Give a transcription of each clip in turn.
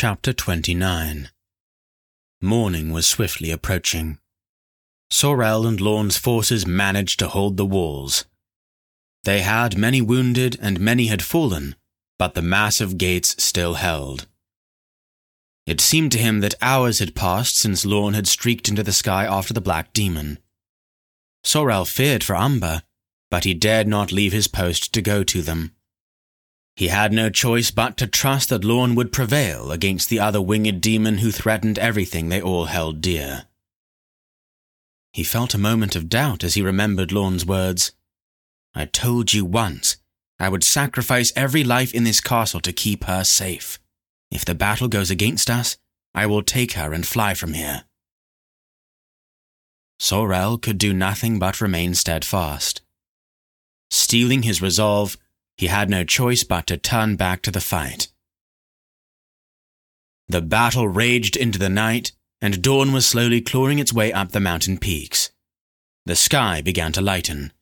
Chapter 29 Morning was swiftly approaching. Sorel and Lorne's forces managed to hold the walls. They had many wounded and many had fallen, but the massive gates still held. It seemed to him that hours had passed since Lorne had streaked into the sky after the Black Demon. Sorel feared for Umber, but he dared not leave his post to go to them. He had no choice but to trust that Lorne would prevail against the other winged demon who threatened everything they all held dear. He felt a moment of doubt as he remembered Lorne's words. I told you once I would sacrifice every life in this castle to keep her safe. If the battle goes against us, I will take her and fly from here. Sorel could do nothing but remain steadfast. Steeling his resolve, he had no choice but to turn back to the fight. The battle raged into the night, and dawn was slowly clawing its way up the mountain peaks. The sky began to lighten.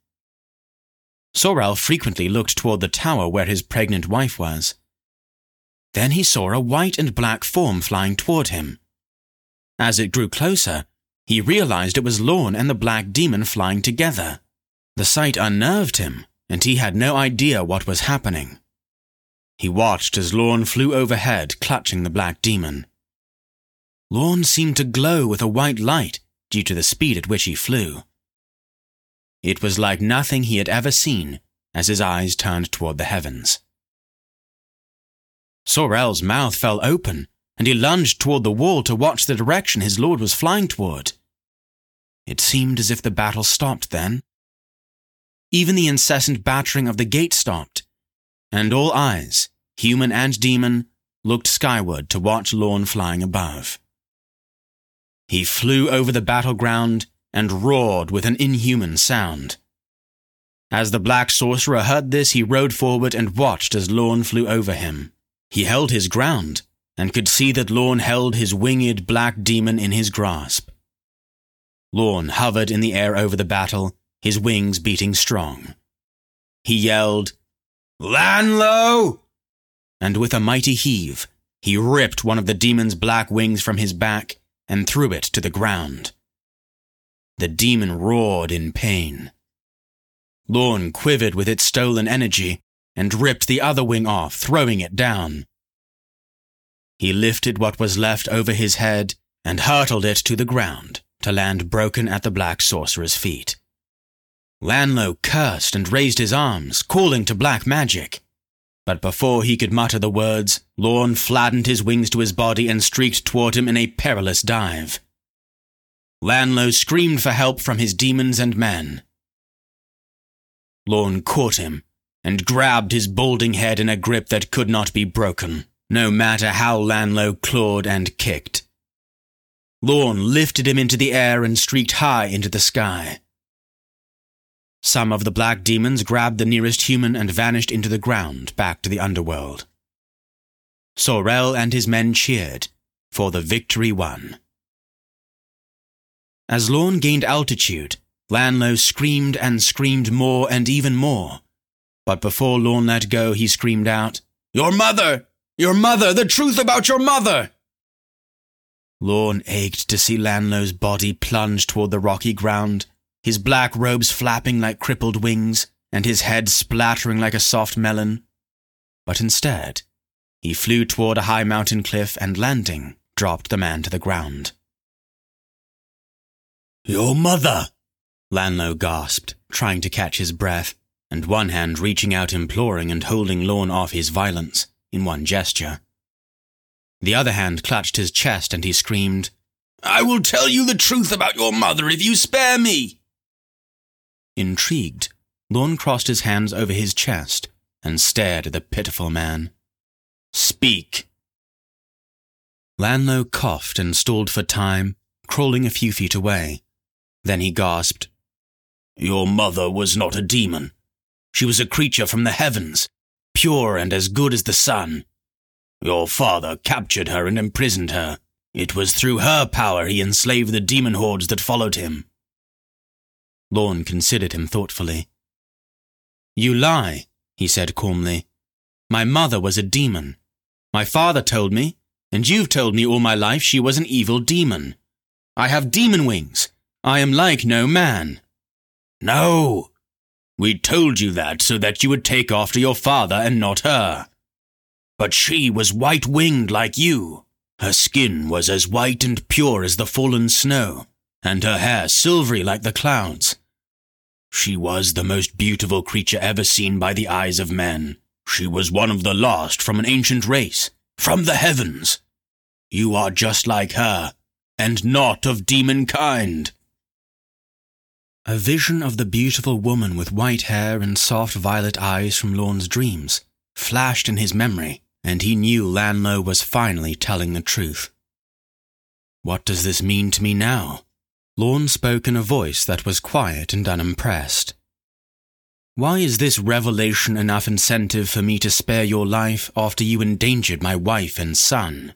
Sorel frequently looked toward the tower where his pregnant wife was. Then he saw a white and black form flying toward him. As it grew closer, he realized it was Lorne and the black demon flying together. The sight unnerved him and he had no idea what was happening. He watched as Lorne flew overhead, clutching the black demon. Lorne seemed to glow with a white light due to the speed at which he flew. It was like nothing he had ever seen as his eyes turned toward the heavens. Sorel's mouth fell open, and he lunged toward the wall to watch the direction his lord was flying toward. It seemed as if the battle stopped then, even the incessant battering of the gate stopped, and all eyes, human and demon, looked skyward to watch Lorne flying above. He flew over the battleground and roared with an inhuman sound. As the black sorcerer heard this, he rode forward and watched as Lorne flew over him. He held his ground and could see that Lorne held his winged black demon in his grasp. Lorne hovered in the air over the battle his wings beating strong. He yelled, Lanlo! And with a mighty heave, he ripped one of the demon's black wings from his back and threw it to the ground. The demon roared in pain. Lorne quivered with its stolen energy and ripped the other wing off, throwing it down. He lifted what was left over his head and hurtled it to the ground to land broken at the black sorcerer's feet. Lanlo cursed and raised his arms, calling to black magic. But before he could mutter the words, Lorne flattened his wings to his body and streaked toward him in a perilous dive. Lanlo screamed for help from his demons and men. Lorne caught him and grabbed his balding head in a grip that could not be broken, no matter how Lanlo clawed and kicked. Lorne lifted him into the air and streaked high into the sky. Some of the black demons grabbed the nearest human and vanished into the ground back to the underworld. Sorel and his men cheered, for the victory won. As Lorne gained altitude, Lanlo screamed and screamed more and even more. But before Lorne let go, he screamed out, Your mother! Your mother! The truth about your mother! Lorne ached to see Lanlo's body plunge toward the rocky ground his black robes flapping like crippled wings, and his head splattering like a soft melon. But instead, he flew toward a high mountain cliff and landing, dropped the man to the ground. Your mother! Lanlo gasped, trying to catch his breath, and one hand reaching out imploring and holding Lorne off his violence in one gesture. The other hand clutched his chest and he screamed, I will tell you the truth about your mother if you spare me! Intrigued, Lorne crossed his hands over his chest and stared at the pitiful man. Speak! Lanlo coughed and stalled for time, crawling a few feet away. Then he gasped, Your mother was not a demon. She was a creature from the heavens, pure and as good as the sun. Your father captured her and imprisoned her. It was through her power he enslaved the demon hordes that followed him. Lorne considered him thoughtfully. You lie, he said calmly. My mother was a demon. My father told me, and you've told me all my life she was an evil demon. I have demon wings. I am like no man. No. We told you that so that you would take after your father and not her. But she was white winged like you. Her skin was as white and pure as the fallen snow, and her hair silvery like the clouds. She was the most beautiful creature ever seen by the eyes of men. She was one of the last from an ancient race, from the heavens. You are just like her, and not of demon kind. A vision of the beautiful woman with white hair and soft violet eyes from Lorne's dreams flashed in his memory, and he knew Lanlo was finally telling the truth. What does this mean to me now? Lorne spoke in a voice that was quiet and unimpressed. Why is this revelation enough incentive for me to spare your life after you endangered my wife and son?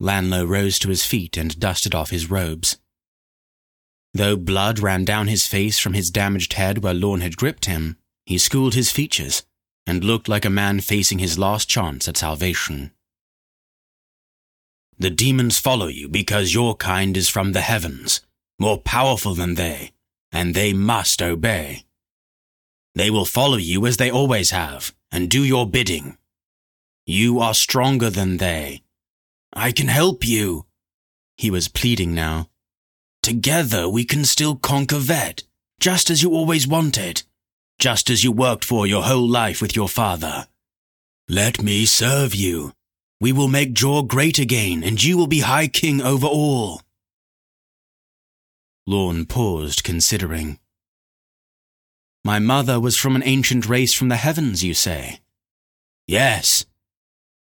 Lanlo rose to his feet and dusted off his robes. Though blood ran down his face from his damaged head where Lorne had gripped him, he schooled his features and looked like a man facing his last chance at salvation. The demons follow you because your kind is from the heavens, more powerful than they, and they must obey. They will follow you as they always have, and do your bidding. You are stronger than they. I can help you. He was pleading now. Together we can still conquer Ved, just as you always wanted, just as you worked for your whole life with your father. Let me serve you. We will make Jor great again, and you will be High King over all. Lorne paused, considering. My mother was from an ancient race from the heavens, you say? Yes.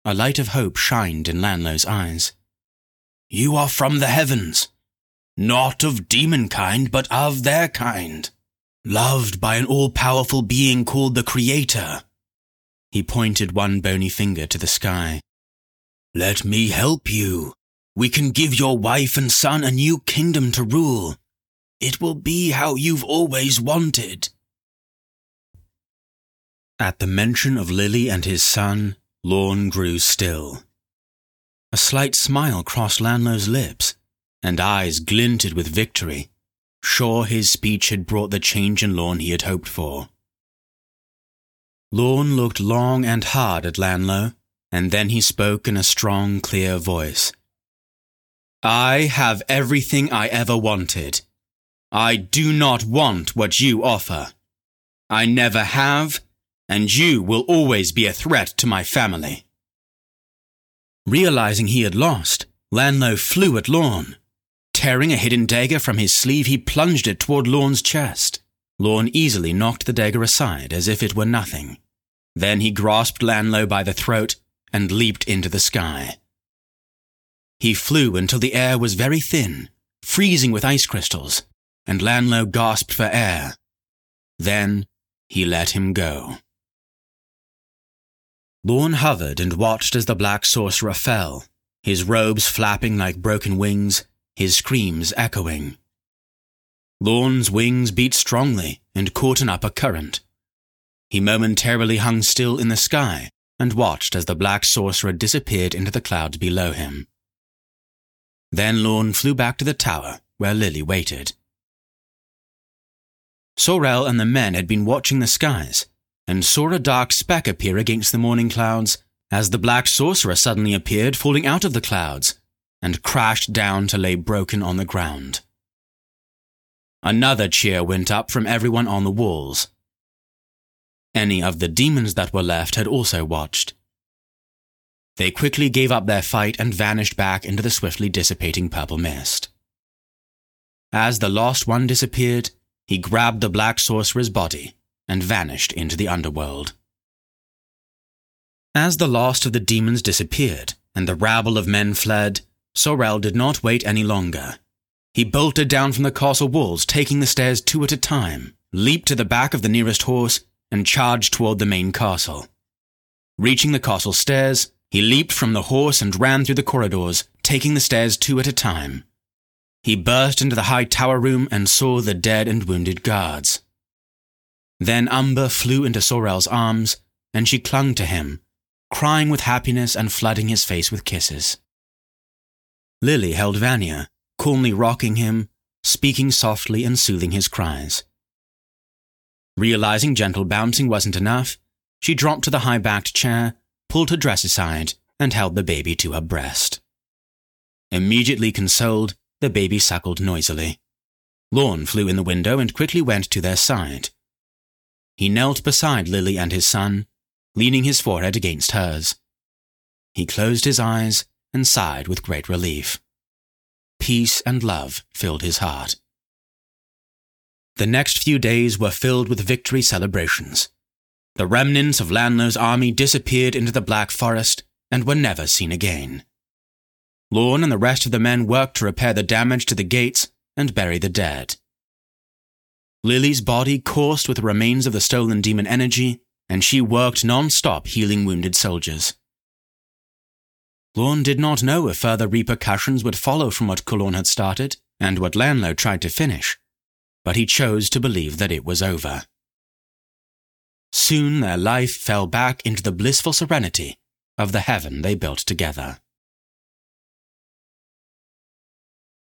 A light of hope shined in Lanlo's eyes. You are from the heavens, not of demon kind, but of their kind, loved by an all powerful being called the Creator. He pointed one bony finger to the sky. Let me help you. We can give your wife and son a new kingdom to rule. It will be how you've always wanted. At the mention of Lily and his son, Lorne grew still. A slight smile crossed Lanlo's lips and eyes glinted with victory, sure his speech had brought the change in Lorne he had hoped for. Lorne looked long and hard at Lanlo, and then he spoke in a strong, clear voice. I have everything I ever wanted. I do not want what you offer. I never have, and you will always be a threat to my family. Realizing he had lost, Lanlo flew at Lorne. Tearing a hidden dagger from his sleeve, he plunged it toward Lorne's chest. Lorne easily knocked the dagger aside as if it were nothing. Then he grasped Lanlo by the throat and leaped into the sky. He flew until the air was very thin, freezing with ice crystals, and Lanlo gasped for air. Then he let him go. Lorne hovered and watched as the black sorcerer fell, his robes flapping like broken wings his screams echoing. Lorne's wings beat strongly and caught an upper current. He momentarily hung still in the sky and watched as the black sorcerer disappeared into the clouds below him. Then Lorne flew back to the tower where Lily waited. Sorel and the men had been watching the skies and saw a dark speck appear against the morning clouds as the black sorcerer suddenly appeared falling out of the clouds and crashed down to lay broken on the ground. Another cheer went up from everyone on the walls. Any of the demons that were left had also watched. They quickly gave up their fight and vanished back into the swiftly dissipating purple mist. As the lost one disappeared, he grabbed the black sorcerer's body and vanished into the underworld. As the last of the demons disappeared and the rabble of men fled, Sorel did not wait any longer. He bolted down from the castle walls, taking the stairs two at a time, leaped to the back of the nearest horse, and charged toward the main castle. Reaching the castle stairs, he leaped from the horse and ran through the corridors, taking the stairs two at a time. He burst into the high tower room and saw the dead and wounded guards. Then Umber flew into Sorel's arms, and she clung to him, crying with happiness and flooding his face with kisses. Lily held Vanya, calmly rocking him, speaking softly and soothing his cries. Realizing gentle bouncing wasn't enough, she dropped to the high backed chair, pulled her dress aside, and held the baby to her breast. Immediately consoled, the baby suckled noisily. Lorne flew in the window and quickly went to their side. He knelt beside Lily and his son, leaning his forehead against hers. He closed his eyes and sighed with great relief. Peace and love filled his heart. The next few days were filled with victory celebrations. The remnants of Lanlo's army disappeared into the Black Forest and were never seen again. Lorne and the rest of the men worked to repair the damage to the gates and bury the dead. Lily's body coursed with the remains of the stolen demon energy, and she worked non-stop healing wounded soldiers. Lorne did not know if further repercussions would follow from what Kulorn had started and what Lanlo tried to finish, but he chose to believe that it was over. Soon their life fell back into the blissful serenity of the heaven they built together.